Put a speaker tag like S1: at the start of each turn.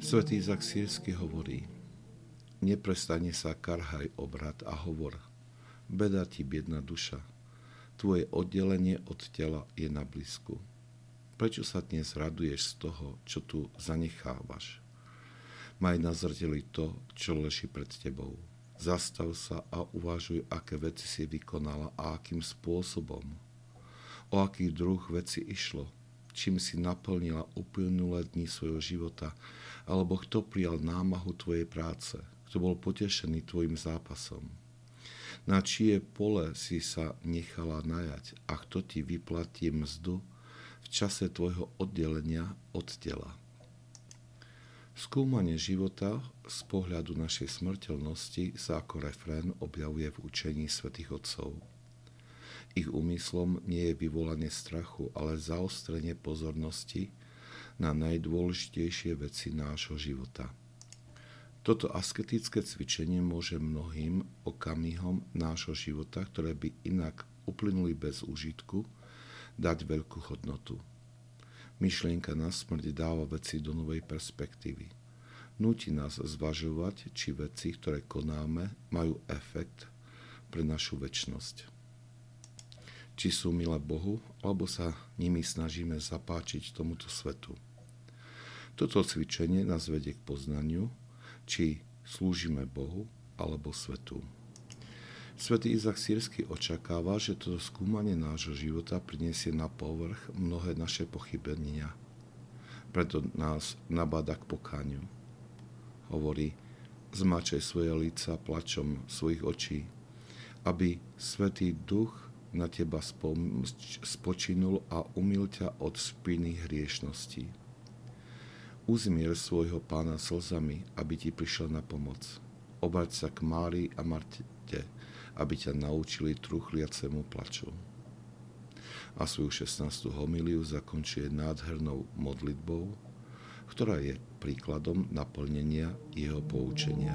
S1: Svetý Izak Sírsky hovorí, neprestane sa karhaj obrad a hovor, beda ti biedna duša, tvoje oddelenie od tela je na blízku. Prečo sa dnes raduješ z toho, čo tu zanechávaš? Maj na zrdeli to, čo leží pred tebou. Zastav sa a uvažuj, aké veci si vykonala a akým spôsobom. O aký druh veci išlo, čím si naplnila uplynulé dni svojho života, alebo kto prijal námahu tvojej práce, kto bol potešený tvojim zápasom. Na čie pole si sa nechala najať a kto ti vyplatí mzdu v čase tvojho oddelenia od tela. Skúmanie života z pohľadu našej smrteľnosti sa ako refrén objavuje v učení svätých Otcov. Ich úmyslom nie je vyvolanie strachu, ale zaostrenie pozornosti na najdôležitejšie veci nášho života. Toto asketické cvičenie môže mnohým okamihom nášho života, ktoré by inak uplynuli bez užitku, dať veľkú hodnotu. Myšlienka na smrť dáva veci do novej perspektívy. Núti nás zvažovať, či veci, ktoré konáme, majú efekt pre našu väčnosť. Či sú milé Bohu, alebo sa nimi snažíme zapáčiť tomuto svetu. Toto cvičenie nás vedie k poznaniu, či slúžime Bohu alebo svetu. Svetý Izak Sírsky očakáva, že toto skúmanie nášho života priniesie na povrch mnohé naše pochybenia. Preto nás nabáda k pokániu. Hovorí, zmačaj svoje líca plačom svojich očí, aby Svetý Duch na teba spočinul a umil ťa od špiny hriešností. Uzmier svojho pána slzami, aby ti prišiel na pomoc. Obrať sa k Márii a Marte, aby ťa naučili truchliacemu plaču. A svoju 16. homiliu zakončuje nádhernou modlitbou, ktorá je príkladom naplnenia jeho poučenia.